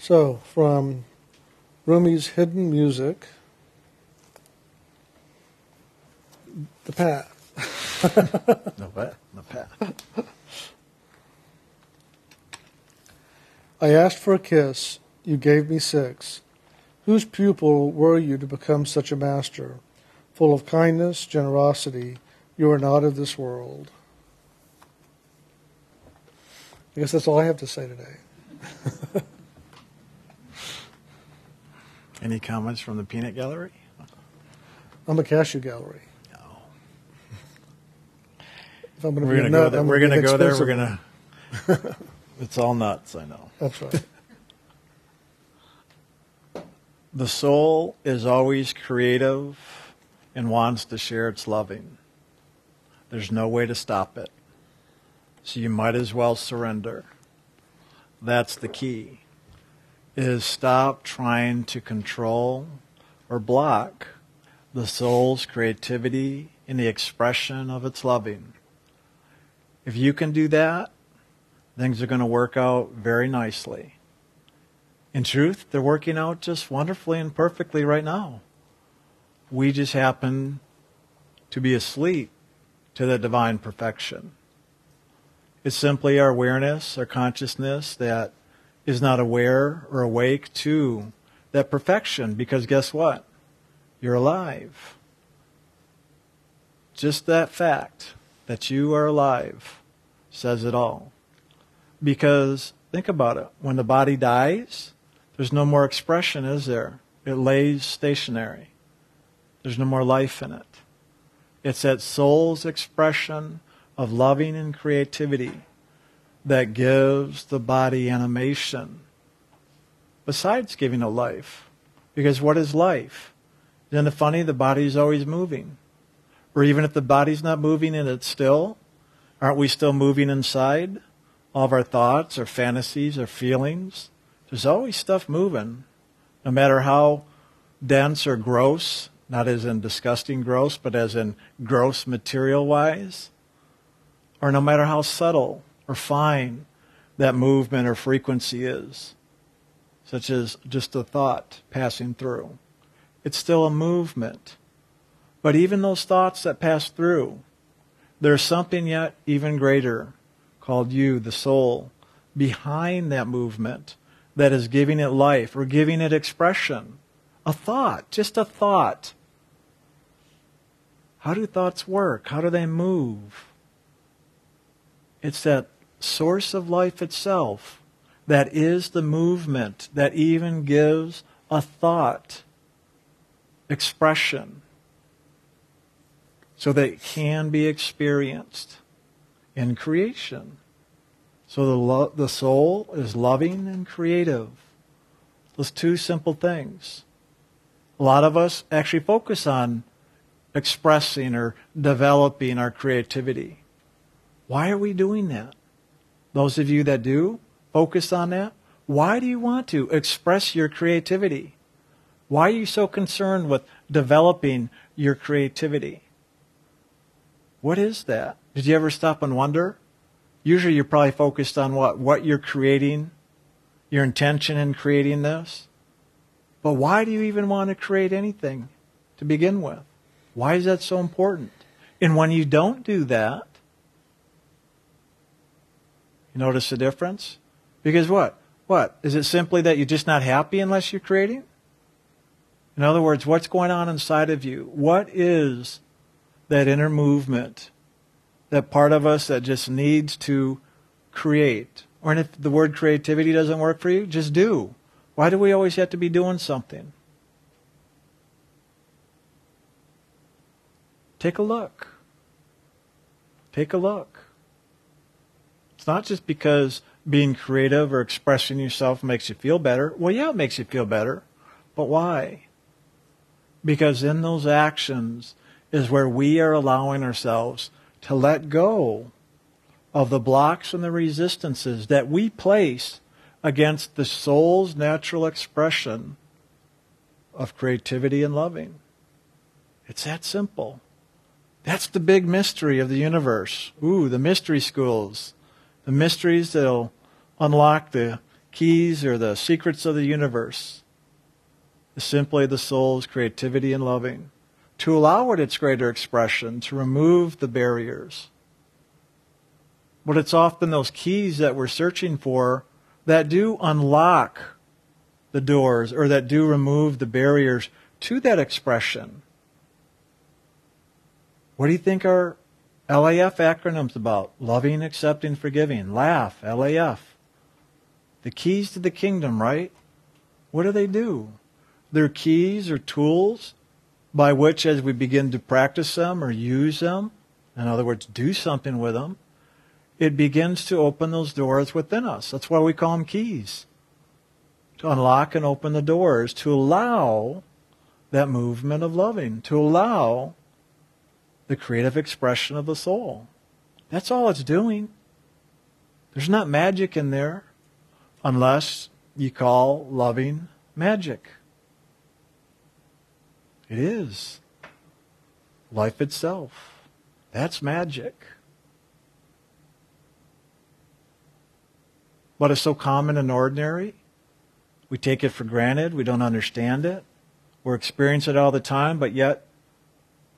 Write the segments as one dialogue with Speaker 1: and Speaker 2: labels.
Speaker 1: So, from Rumi's Hidden Music, The Path.
Speaker 2: The what? The path.
Speaker 1: I asked for a kiss, you gave me six. Whose pupil were you to become such a master? Full of kindness, generosity, you are not of this world. I guess that's all I have to say today.
Speaker 2: Any comments from the peanut gallery?
Speaker 1: I'm a cashew gallery.
Speaker 2: No.
Speaker 1: If I'm going to
Speaker 2: We're
Speaker 1: be a
Speaker 2: go
Speaker 1: nut,
Speaker 2: there. We're gonna go there. We're gonna. it's all nuts. I know.
Speaker 1: That's right.
Speaker 2: The soul is always creative and wants to share its loving. There's no way to stop it. So you might as well surrender. That's the key. Is stop trying to control or block the soul's creativity in the expression of its loving. If you can do that, things are going to work out very nicely. In truth, they're working out just wonderfully and perfectly right now. We just happen to be asleep to the divine perfection. It's simply our awareness, our consciousness that is not aware or awake to that perfection because guess what? You're alive. Just that fact that you are alive says it all. Because think about it. When the body dies, there's no more expression, is there? It lays stationary. There's no more life in it. It's that soul's expression of loving and creativity that gives the body animation, besides giving a life. Because what is life? Isn't it funny? The body's always moving. Or even if the body's not moving and it's still, aren't we still moving inside? All of our thoughts, our fantasies, our feelings. There's always stuff moving, no matter how dense or gross, not as in disgusting gross, but as in gross material wise, or no matter how subtle or fine that movement or frequency is, such as just a thought passing through. It's still a movement. But even those thoughts that pass through, there's something yet even greater called you, the soul, behind that movement that is giving it life or giving it expression. A thought, just a thought. How do thoughts work? How do they move? It's that source of life itself that is the movement that even gives a thought expression so that it can be experienced in creation. So the, lo- the soul is loving and creative. Those two simple things. A lot of us actually focus on expressing or developing our creativity. Why are we doing that? Those of you that do focus on that, why do you want to express your creativity? Why are you so concerned with developing your creativity? What is that? Did you ever stop and wonder? Usually you're probably focused on what? What you're creating, your intention in creating this. But why do you even want to create anything to begin with? Why is that so important? And when you don't do that, you notice the difference? Because what? What? Is it simply that you're just not happy unless you're creating? In other words, what's going on inside of you? What is that inner movement, that part of us that just needs to create? Or if the word creativity doesn't work for you, just do. Why do we always have to be doing something? Take a look. Take a look. It's not just because being creative or expressing yourself makes you feel better. Well, yeah, it makes you feel better. But why? Because in those actions is where we are allowing ourselves to let go of the blocks and the resistances that we place against the soul's natural expression of creativity and loving. It's that simple. That's the big mystery of the universe. Ooh, the mystery schools. The mysteries that'll unlock the keys or the secrets of the universe is simply the soul's creativity and loving, to allow it its greater expression, to remove the barriers. But it's often those keys that we're searching for that do unlock the doors or that do remove the barriers to that expression. What do you think our LAF acronym's about? Loving, accepting, forgiving. Laugh, LAF. The keys to the kingdom, right? What do they do? They're keys or tools by which, as we begin to practice them or use them, in other words, do something with them, it begins to open those doors within us. That's why we call them keys. To unlock and open the doors, to allow that movement of loving, to allow the creative expression of the soul. That's all it's doing. There's not magic in there unless you call loving magic. It is. Life itself. That's magic. What is so common and ordinary? We take it for granted. We don't understand it. We're experiencing it all the time, but yet,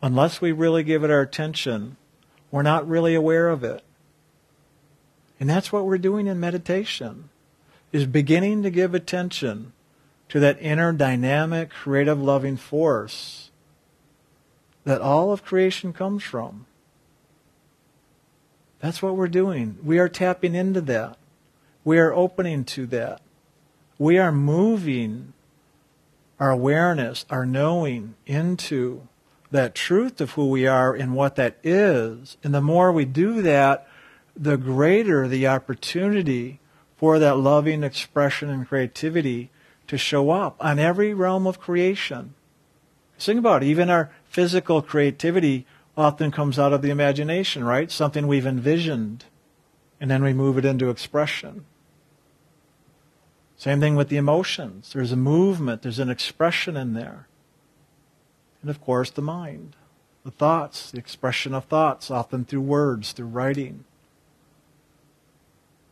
Speaker 2: unless we really give it our attention, we're not really aware of it. And that's what we're doing in meditation, is beginning to give attention to that inner dynamic, creative, loving force that all of creation comes from. That's what we're doing. We are tapping into that. We are opening to that. We are moving our awareness, our knowing into that truth of who we are and what that is. And the more we do that, the greater the opportunity for that loving expression and creativity to show up on every realm of creation. Think about it. Even our physical creativity often comes out of the imagination, right? Something we've envisioned, and then we move it into expression. Same thing with the emotions. There's a movement, there's an expression in there. And of course, the mind, the thoughts, the expression of thoughts, often through words, through writing.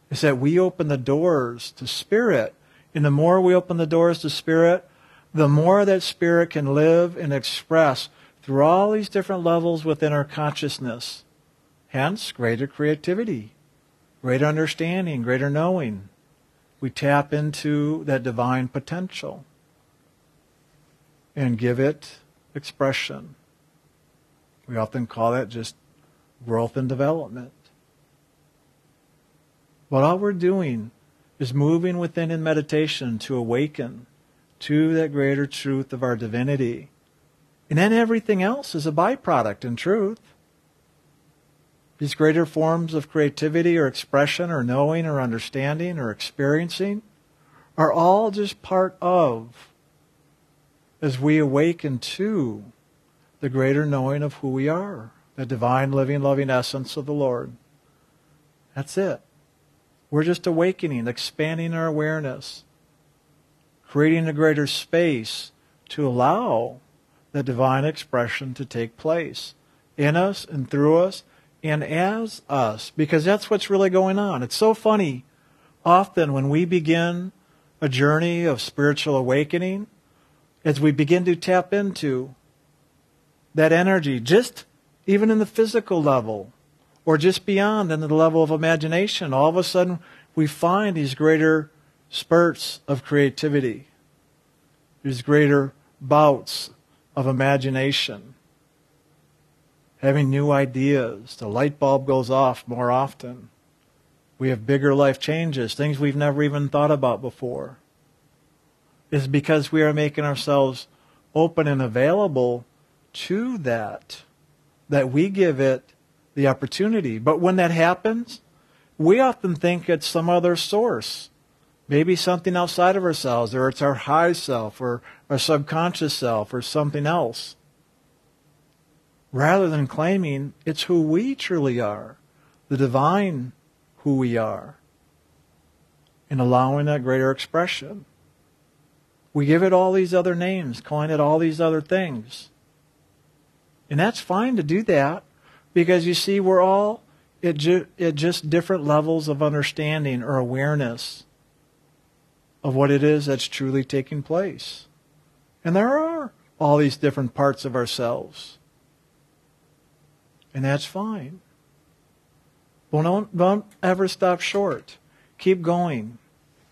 Speaker 2: Is that we open the doors to spirit. And the more we open the doors to spirit, the more that spirit can live and express through all these different levels within our consciousness. Hence, greater creativity, greater understanding, greater knowing we tap into that divine potential and give it expression. We often call that just growth and development. But all we're doing is moving within in meditation to awaken to that greater truth of our divinity. And then everything else is a byproduct in truth. These greater forms of creativity or expression or knowing or understanding or experiencing are all just part of as we awaken to the greater knowing of who we are, the divine, living, loving essence of the Lord. That's it. We're just awakening, expanding our awareness, creating a greater space to allow the divine expression to take place in us and through us and as us, because that's what's really going on. It's so funny. Often when we begin a journey of spiritual awakening, as we begin to tap into that energy, just even in the physical level, or just beyond in the level of imagination, all of a sudden we find these greater spurts of creativity, these greater bouts of imagination having new ideas. The light bulb goes off more often. We have bigger life changes, things we've never even thought about before. It's because we are making ourselves open and available to that, that we give it the opportunity. But when that happens, we often think it's some other source. Maybe something outside of ourselves, or it's our high self, or our subconscious self, or something else rather than claiming it's who we truly are, the divine who we are, and allowing that greater expression. We give it all these other names, calling it all these other things. And that's fine to do that because you see, we're all at, ju- at just different levels of understanding or awareness. of what it is that's truly taking place. And there are all these different parts of ourselves. And that's fine. But don't, don't ever stop short. Keep going.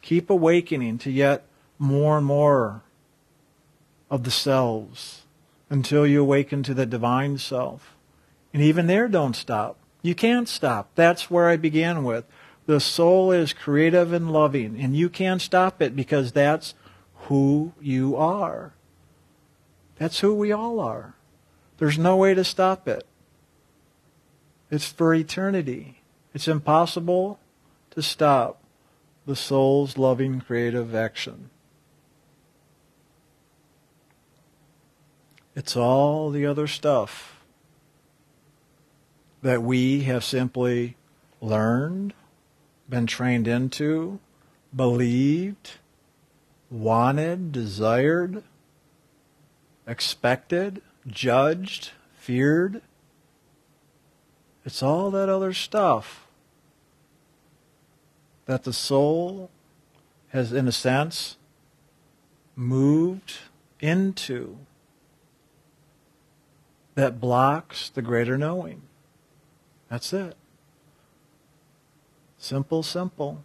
Speaker 2: Keep awakening to yet more and more of the selves until you awaken to the divine self. And even there, don't stop. You can't stop. That's where I began with. The soul is creative and loving, and you can't stop it because that's who you are. That's who we all are. There's no way to stop it. It's for eternity. It's impossible to stop the soul's loving creative action. It's all the other stuff that we have simply learned, been trained into, believed, wanted, desired, expected, judged, feared. It's all that other stuff that the soul has, in a sense, moved into that blocks the greater knowing. That's it. Simple, simple.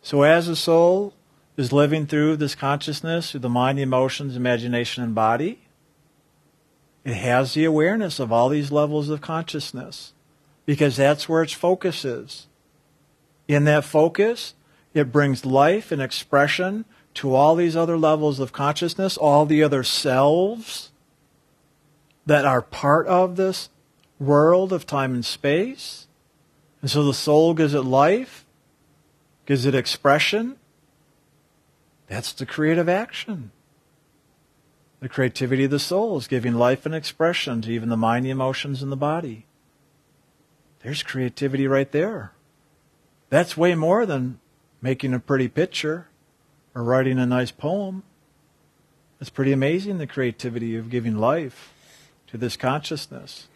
Speaker 2: So as the soul is living through this consciousness, through the mind, the emotions, imagination, and body, it has the awareness of all these levels of consciousness because that's where its focus is. In that focus, it brings life and expression to all these other levels of consciousness, all the other selves that are part of this world of time and space. And so the soul gives it life, gives it expression. That's the creative action. The creativity of the soul is giving life and expression to even the mind, the emotions, and the body. There's creativity right there. That's way more than making a pretty picture or writing a nice poem. It's pretty amazing the creativity of giving life to this consciousness.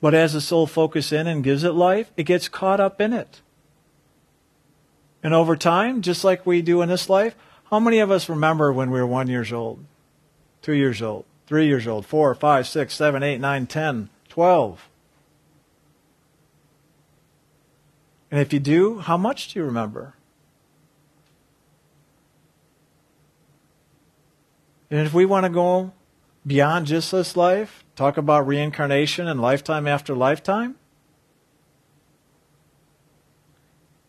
Speaker 2: But as the soul focuses in and gives it life, it gets caught up in it. And over time, just like we do in this life, how many of us remember when we were one years old, two years old, three years old, four, five, six, seven, eight, nine, ten, twelve? And if you do, how much do you remember? And if we want to go beyond just this life, talk about reincarnation and lifetime after lifetime?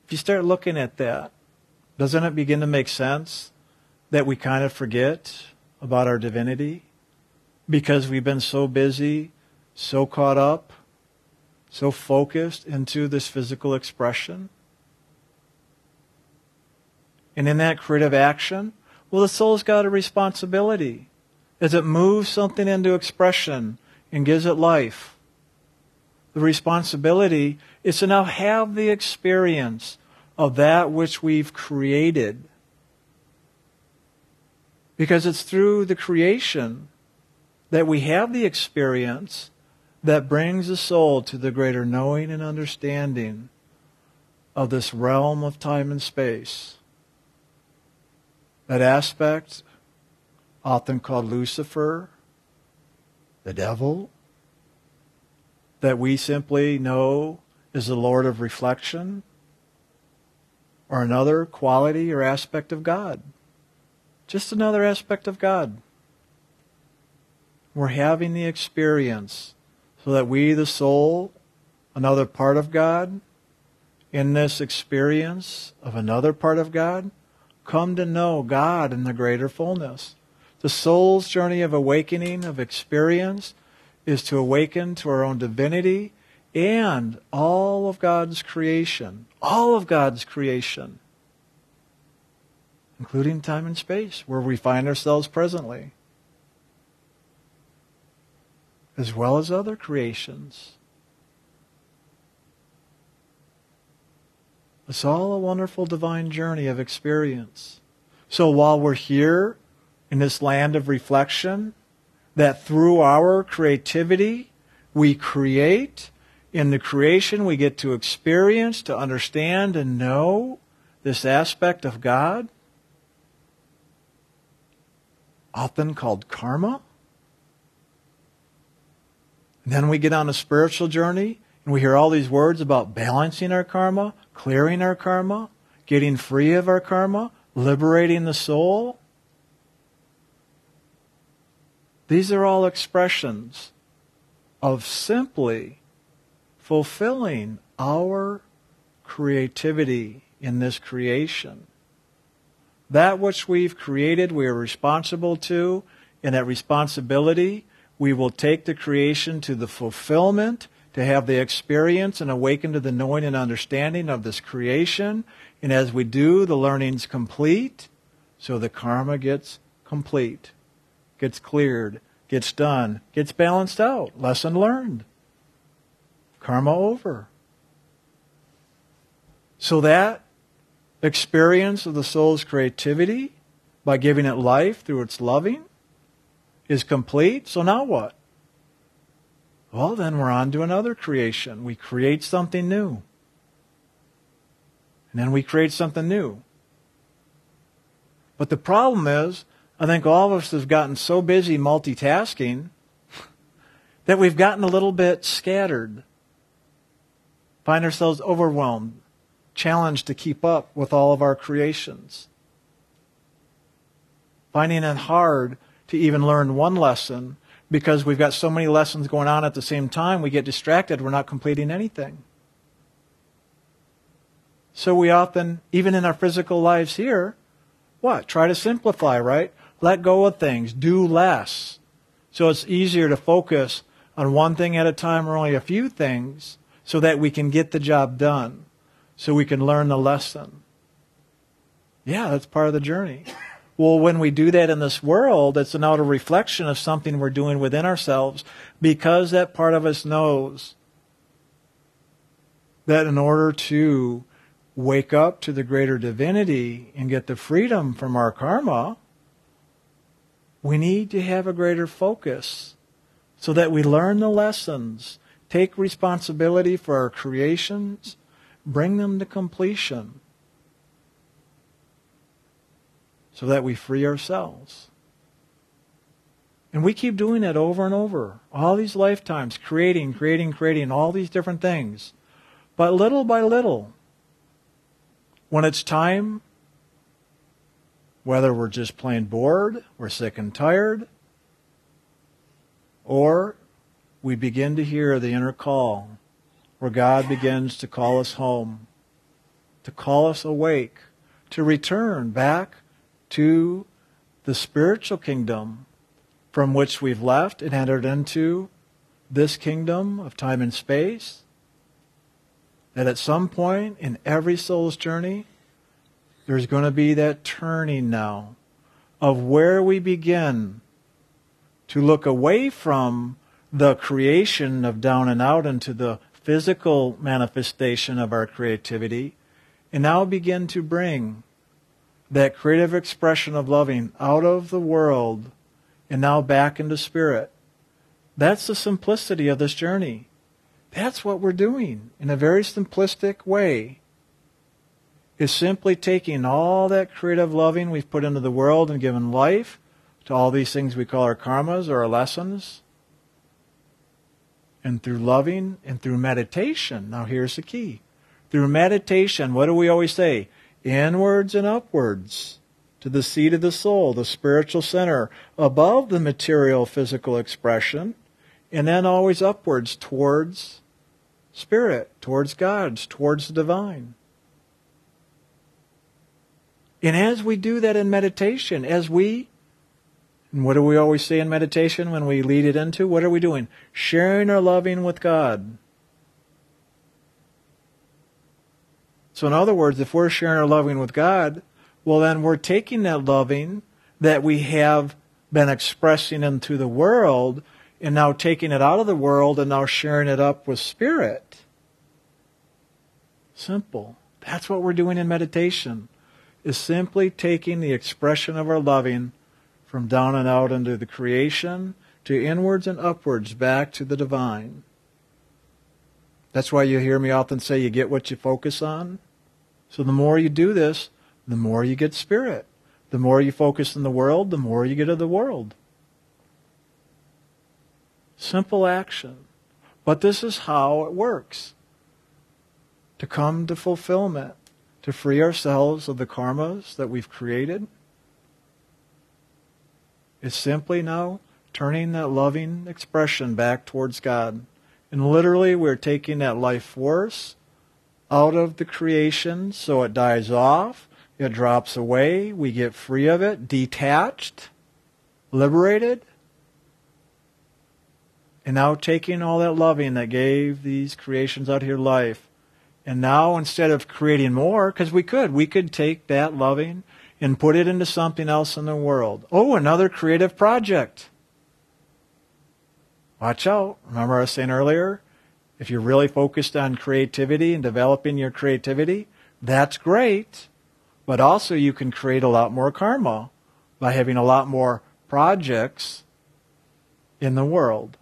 Speaker 2: If you start looking at that, doesn't it begin to make sense that we kind of forget about our divinity because we've been so busy, so caught up, so focused into this physical expression? And in that creative action, well, the soul's got a responsibility as it moves something into expression and gives it life. The responsibility is to now have the experience of that which we've created. Because it's through the creation that we have the experience that brings the soul to the greater knowing and understanding of this realm of time and space. That aspect often called Lucifer, the devil, that we simply know is the Lord of reflection, or another quality or aspect of God. Just another aspect of God. We're having the experience so that we, the soul, another part of God, in this experience of another part of God, come to know God in the greater fullness. The soul's journey of awakening, of experience, is to awaken to our own divinity and all of God's creation. All of God's creation. Including time and space, where we find ourselves presently. As well as other creations. It's all a wonderful divine journey of experience. So while we're here in this land of reflection that through our creativity we create. In the creation, we get to experience, to understand, and know this aspect of God, often called karma. Then we get on a spiritual journey and we hear all these words about balancing our karma, clearing our karma, getting free of our karma, liberating the soul. These are all expressions of simply fulfilling our creativity in this creation. That which we've created, we are responsible to. In that responsibility, we will take the creation to the fulfillment, to have the experience and awaken to the knowing and understanding of this creation. And as we do, the learning's complete, so the karma gets complete, gets cleared, gets done, gets balanced out. Lesson learned. Karma over. So that experience of the soul's creativity by giving it life through its loving is complete. So now what? Well, then we're on to another creation. We create something new. And then we create something new. But the problem is, I think all of us have gotten so busy multitasking that we've gotten a little bit scattered, find ourselves overwhelmed, challenged to keep up with all of our creations, finding it hard to even learn one lesson because we've got so many lessons going on at the same time, we get distracted, we're not completing anything. So we often, even in our physical lives here, what? Try to simplify, right? Let go of things, do less. So it's easier to focus on one thing at a time or only a few things so that we can get the job done, so we can learn the lesson. Yeah, that's part of the journey. Well, when we do that in this world, it's an outer reflection of something we're doing within ourselves because that part of us knows that in order to wake up to the greater divinity and get the freedom from our karma, we need to have a greater focus so that we learn the lessons, take responsibility for our creations, bring them to completion so that we free ourselves. And we keep doing it over and over, all these lifetimes, creating, creating, creating, all these different things. But little by little, when it's time, whether we're just plain bored, we're sick and tired, or we begin to hear the inner call where God begins to call us home, to call us awake, to return back to the spiritual kingdom from which we've left and entered into this kingdom of time and space. That at some point in every soul's journey, there's going to be that turning now of where we begin to look away from the creation of down and out into the physical manifestation of our creativity and now begin to bring that creative expression of loving out of the world and now back into spirit. That's the simplicity of this journey. That's what we're doing in a very simplistic way. Is simply taking all that creative loving we've put into the world and given life to all these things we call our karmas or our lessons. And through loving and through meditation, now here's the key. Through meditation, what do we always say? inwards and upwards to the seat of the soul, the spiritual center, above the material physical expression, and then always upwards towards spirit, towards God, towards the divine. And as we do that in meditation, as we, and what do we always say in meditation when we lead it into? What are we doing? Sharing our loving with God. So, in other words, if we're sharing our loving with God, well, then we're taking that loving that we have been expressing into the world and now taking it out of the world and now sharing it up with Spirit. Simple. That's what we're doing in meditation, is simply taking the expression of our loving from down and out into the creation to inwards and upwards back to the divine. That's why you hear me often say you get what you focus on. So the more you do this, the more you get spirit. The more you focus on the world, the more you get of the world. Simple action. But this is how it works. To come to fulfillment, to free ourselves of the karmas that we've created, is simply now turning that loving expression back towards God. And literally, we're taking that life force out of the creation so it dies off, it drops away, we get free of it, detached, liberated. And now taking all that loving that gave these creations out here life, and now instead of creating more, because we could, we could take that loving and put it into something else in the world. Oh, another creative project. Watch out. Remember I was saying earlier? If you're really focused on creativity and developing your creativity, that's great. But also you can create a lot more karma by having a lot more projects in the world.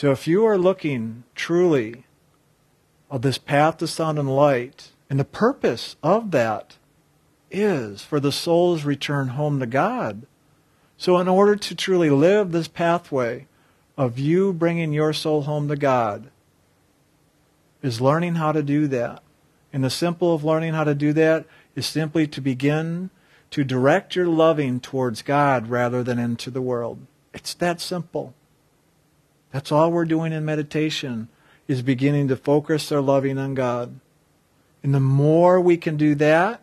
Speaker 2: So if you are looking truly of this path to sound and light, and the purpose of that is for the soul's return home to God. So in order to truly live this pathway of you bringing your soul home to God, is learning how to do that. And the simple of learning how to do that is simply to begin to direct your loving towards God rather than into the world. It's that simple. That's all we're doing in meditation is beginning to focus our loving on God. And the more we can do that,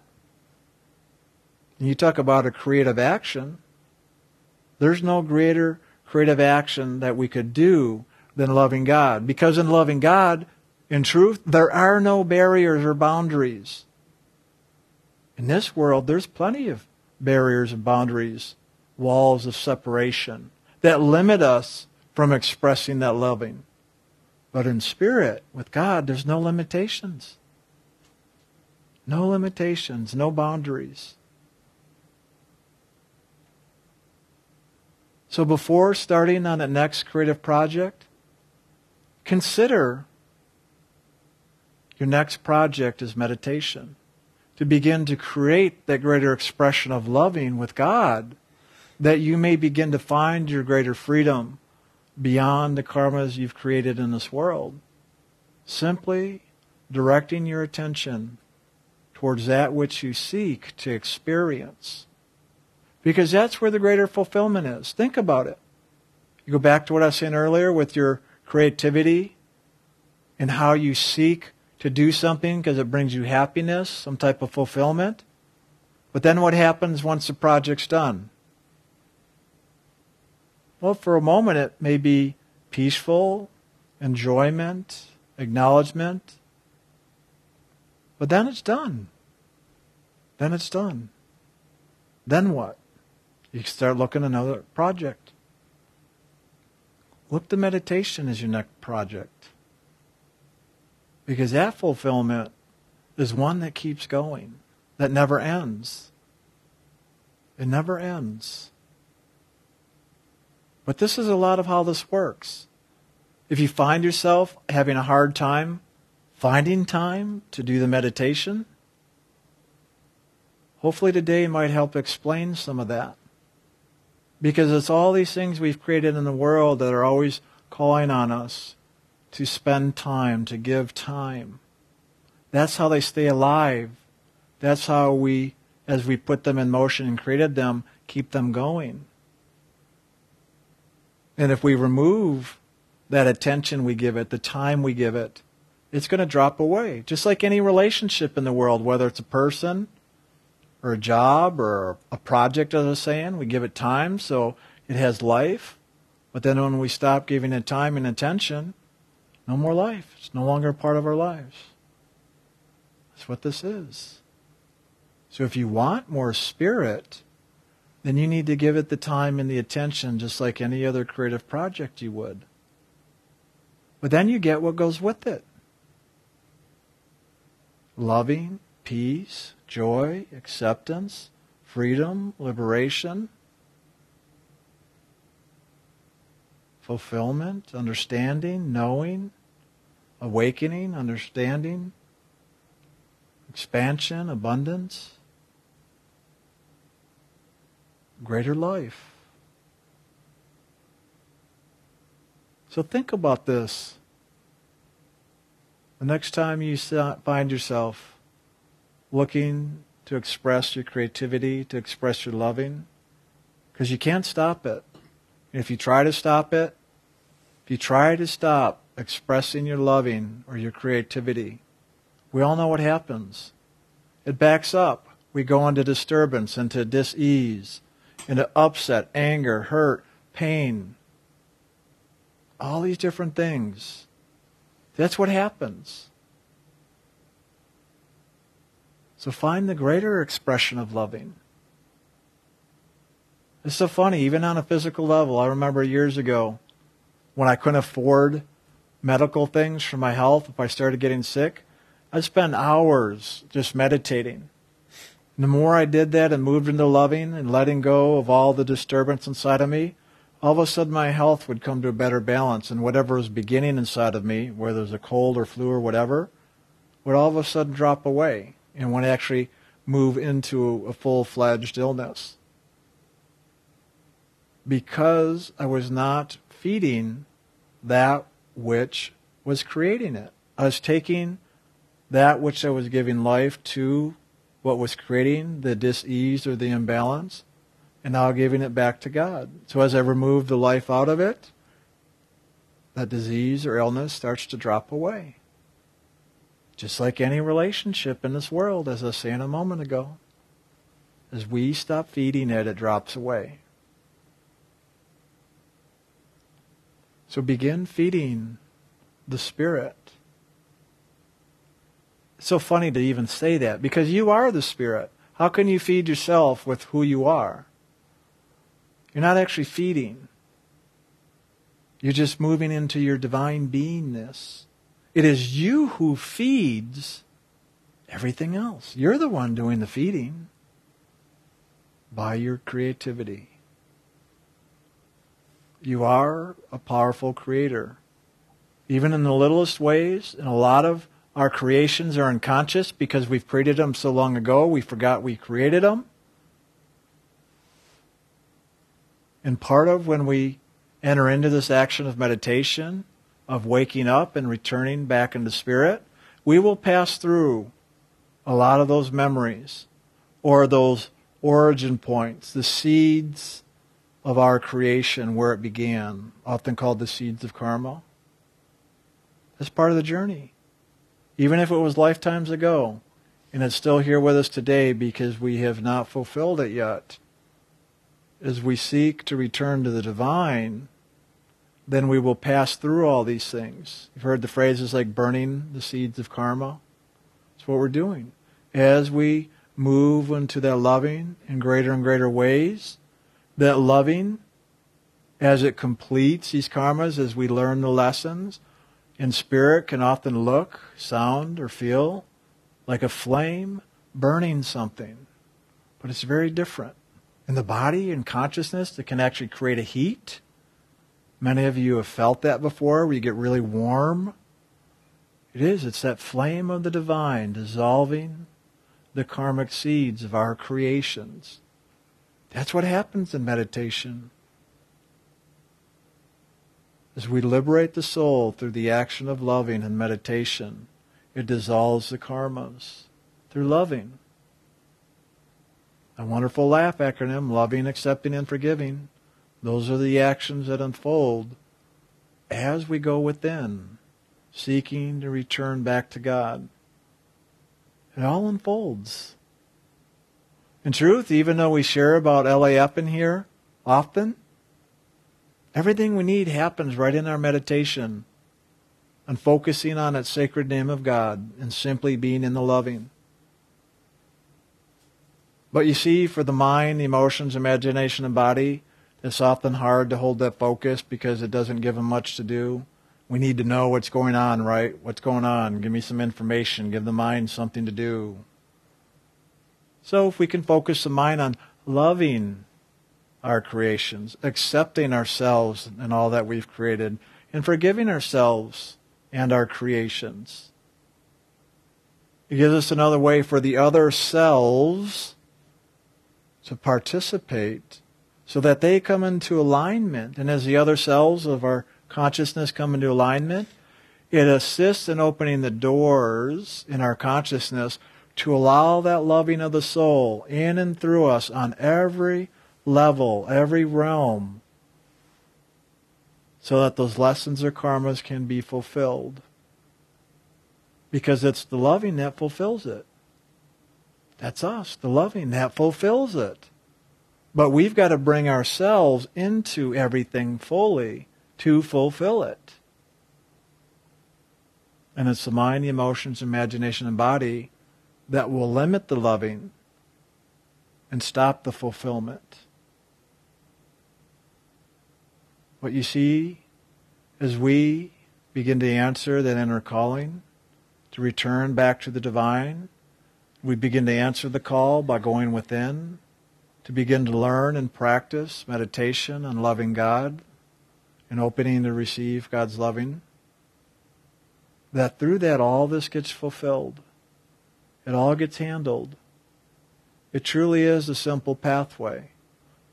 Speaker 2: and you talk about a creative action, there's no greater creative action that we could do than loving God. Because in loving God, in truth, there are no barriers or boundaries. In this world, there's plenty of barriers and boundaries, walls of separation that limit us from expressing that loving. But in spirit, with God, there's no limitations. No limitations, no boundaries. So before starting on the next creative project, consider your next project is meditation. To begin to create that greater expression of loving with God, that you may begin to find your greater freedom beyond the karmas you've created in this world. Simply directing your attention towards that which you seek to experience. Because that's where the greater fulfillment is. Think about it. You go back to what I was saying earlier with your creativity and how you seek to do something because it brings you happiness, some type of fulfillment. But then what happens once the project's done? Well, for a moment it may be peaceful, enjoyment, acknowledgement. But then it's done. Then it's done. Then what? You start looking at another project. Look to meditation as your next project. Because that fulfillment is one that keeps going, that never ends. It never ends. But this is a lot of how this works. If you find yourself having a hard time finding time to do the meditation, hopefully today might help explain some of that. Because it's all these things we've created in the world that are always calling on us to spend time, to give time. That's how they stay alive. That's how we, as we put them in motion and created them, keep them going. And if we remove that attention we give it, the time we give it, it's going to drop away. Just like any relationship in the world, whether it's a person or a job or a project, as I was saying, we give it time so it has life. But then when we stop giving it time and attention, no more life. It's no longer a part of our lives. That's what this is. So if you want more spirit, then you need to give it the time and the attention just like any other creative project you would. But then you get what goes with it loving, peace, joy, acceptance, freedom, liberation, fulfillment, understanding, knowing, awakening, understanding, expansion, abundance, greater life. So think about this. The next time you find yourself looking to express your creativity, to express your loving, because you can't stop it. And if you try to stop it, if you try to stop expressing your loving or your creativity, we all know what happens. It backs up. We go into disturbance, into dis-ease, into upset, anger, hurt, pain, all these different things. That's what happens. So find the greater expression of loving. It's so funny, even on a physical level. I remember years ago when I couldn't afford medical things for my health, if I started getting sick, I'd spend hours just meditating. And the more I did that and moved into loving and letting go of all the disturbance inside of me, all of a sudden my health would come to a better balance and whatever was beginning inside of me, whether it was a cold or flu or whatever, would all of a sudden drop away and would actually move into a full-fledged illness. Because I was not feeding that which was creating it. I was taking that which I was giving life to what was creating the dis-ease or the imbalance and now giving it back to God. So as I remove the life out of it, that disease or illness starts to drop away. Just like any relationship in this world, as I was saying a moment ago. As we stop feeding it, it drops away. So begin feeding the Spirit. So funny to even say that because you are the Spirit. How can you feed yourself with who you are? You're not actually feeding. You're just moving into your divine beingness. It is you who feeds everything else. You're the one doing the feeding by your creativity. You are a powerful creator. Even in the littlest ways, in a lot of our creations are unconscious because we've created them so long ago, we forgot we created them. And part of when we enter into this action of meditation, of waking up and returning back into spirit, we will pass through a lot of those memories or those origin points, the seeds of our creation where it began, often called the seeds of karma. That's part of the journey. Even if it was lifetimes ago, and it's still here with us today because we have not fulfilled it yet as we seek to return to the divine, then we will pass through all these things. You've heard the phrases like burning the seeds of karma. That's what we're doing. As we move into that loving in greater and greater ways, that loving, as it completes these karmas, as we learn the lessons, in spirit can often look, sound, or feel like a flame burning something. But it's very different in the body and consciousness that can actually create a heat. Many of you have felt that before, where you get really warm. It is, it's that flame of the divine dissolving the karmic seeds of our creations. That's what happens in meditation. As we liberate the soul through the action of loving and meditation, it dissolves the karmas through loving. A wonderful LAF acronym, loving, accepting, and forgiving. Those are the actions that unfold as we go within, seeking to return back to God. It all unfolds. In truth, even though we share about LAF in here often, everything we need happens right in our meditation and focusing on that sacred name of God and simply being in the loving. But you see, for the mind, emotions, imagination, and body, it's often hard to hold that focus because it doesn't give them much to do. We need to know what's going on, right? What's going on? Give me some information. Give the mind something to do. So if we can focus the mind on loving our creations, accepting ourselves and all that we've created, and forgiving ourselves and our creations. It gives us another way for the other selves to participate so that they come into alignment. And as the other selves of our consciousness come into alignment, it assists in opening the doors in our consciousness to allow that loving of the soul in and through us on every level, every realm, so that those lessons or karmas can be fulfilled. Because it's the loving that fulfills it. That's us, the loving that fulfills it. But we've got to bring ourselves into everything fully to fulfill it. And it's the mind, the emotions, imagination, and body that will limit the loving and stop the fulfillment. What you see as we begin to answer that inner calling to return back to the divine, we begin to answer the call by going within, to begin to learn and practice meditation and loving God and opening to receive God's loving. That through that all this gets fulfilled. It all gets handled. It truly is a simple pathway,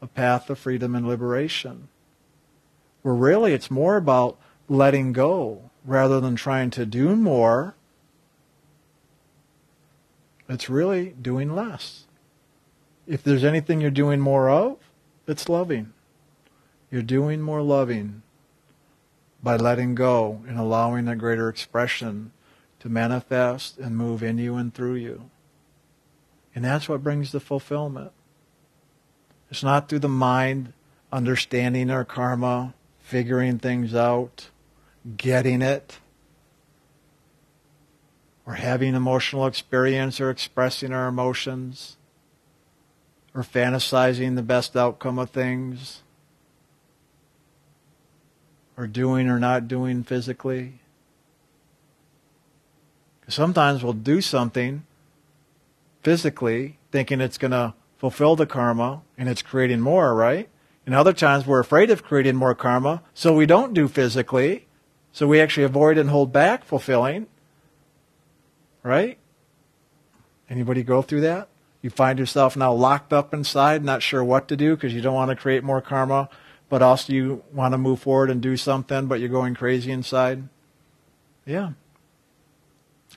Speaker 2: a path of freedom and liberation. Where really it's more about letting go rather than trying to do more. It's really doing less. If there's anything you're doing more of, it's loving. You're doing more loving by letting go and allowing a greater expression to manifest and move in you and through you. And that's what brings the fulfillment. It's not through the mind understanding our karma, figuring things out, getting it, or having emotional experience or expressing our emotions, or fantasizing the best outcome of things or doing or not doing physically. Sometimes we'll do something physically thinking it's going to fulfill the karma and it's creating more, right? And other times we're afraid of creating more karma, so we don't do physically. So we actually avoid and hold back fulfilling. Right? Anybody go through that? You find yourself now locked up inside, not sure what to do because you don't want to create more karma but also you want to move forward and do something, but you're going crazy inside? Yeah.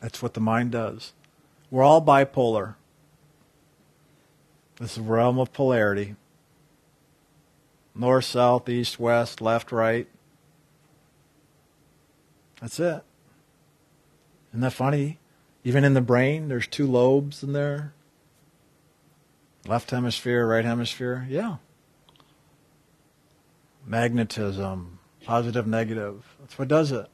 Speaker 2: That's what the mind does. We're all bipolar. This is realm of polarity. North, south, east, west, left, right. That's it. Isn't that funny? Even in the brain, there's two lobes in there. Left hemisphere, right hemisphere. Yeah magnetism, positive, negative. That's what does it.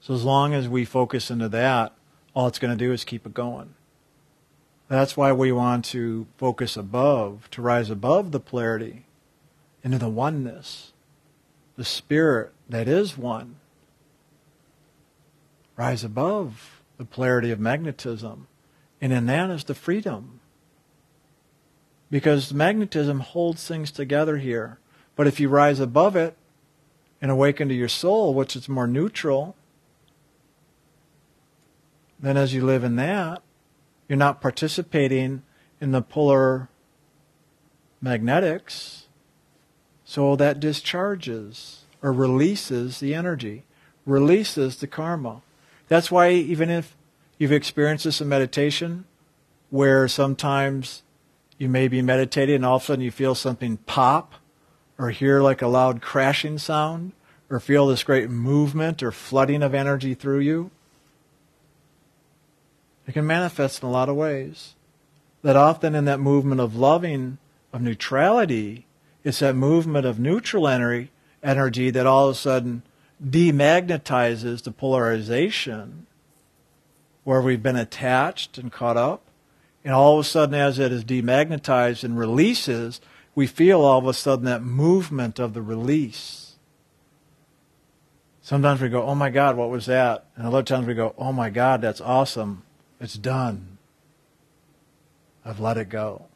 Speaker 2: So as long as we focus into that, all it's going to do is keep it going. That's why we want to focus above, to rise above the polarity into the oneness, the spirit that is one. Rise above the polarity of magnetism. And in that is the freedom because magnetism holds things together here. But if you rise above it and awaken to your soul, which is more neutral, then as you live in that, you're not participating in the polar magnetics. So that discharges or releases the energy, releases the karma. That's why even if you've experienced this in meditation, where sometimes you may be meditating and all of a sudden you feel something pop or hear like a loud crashing sound or feel this great movement or flooding of energy through you. It can manifest in a lot of ways. That often in that movement of loving, of neutrality, it's that movement of neutral energy, energy that all of a sudden demagnetizes the polarization where we've been attached and caught up and all of a sudden, as it is demagnetized and releases, we feel all of a sudden that movement of the release. Sometimes we go, oh my God, what was that? And other times we go, oh my God, that's awesome. It's done. I've let it go.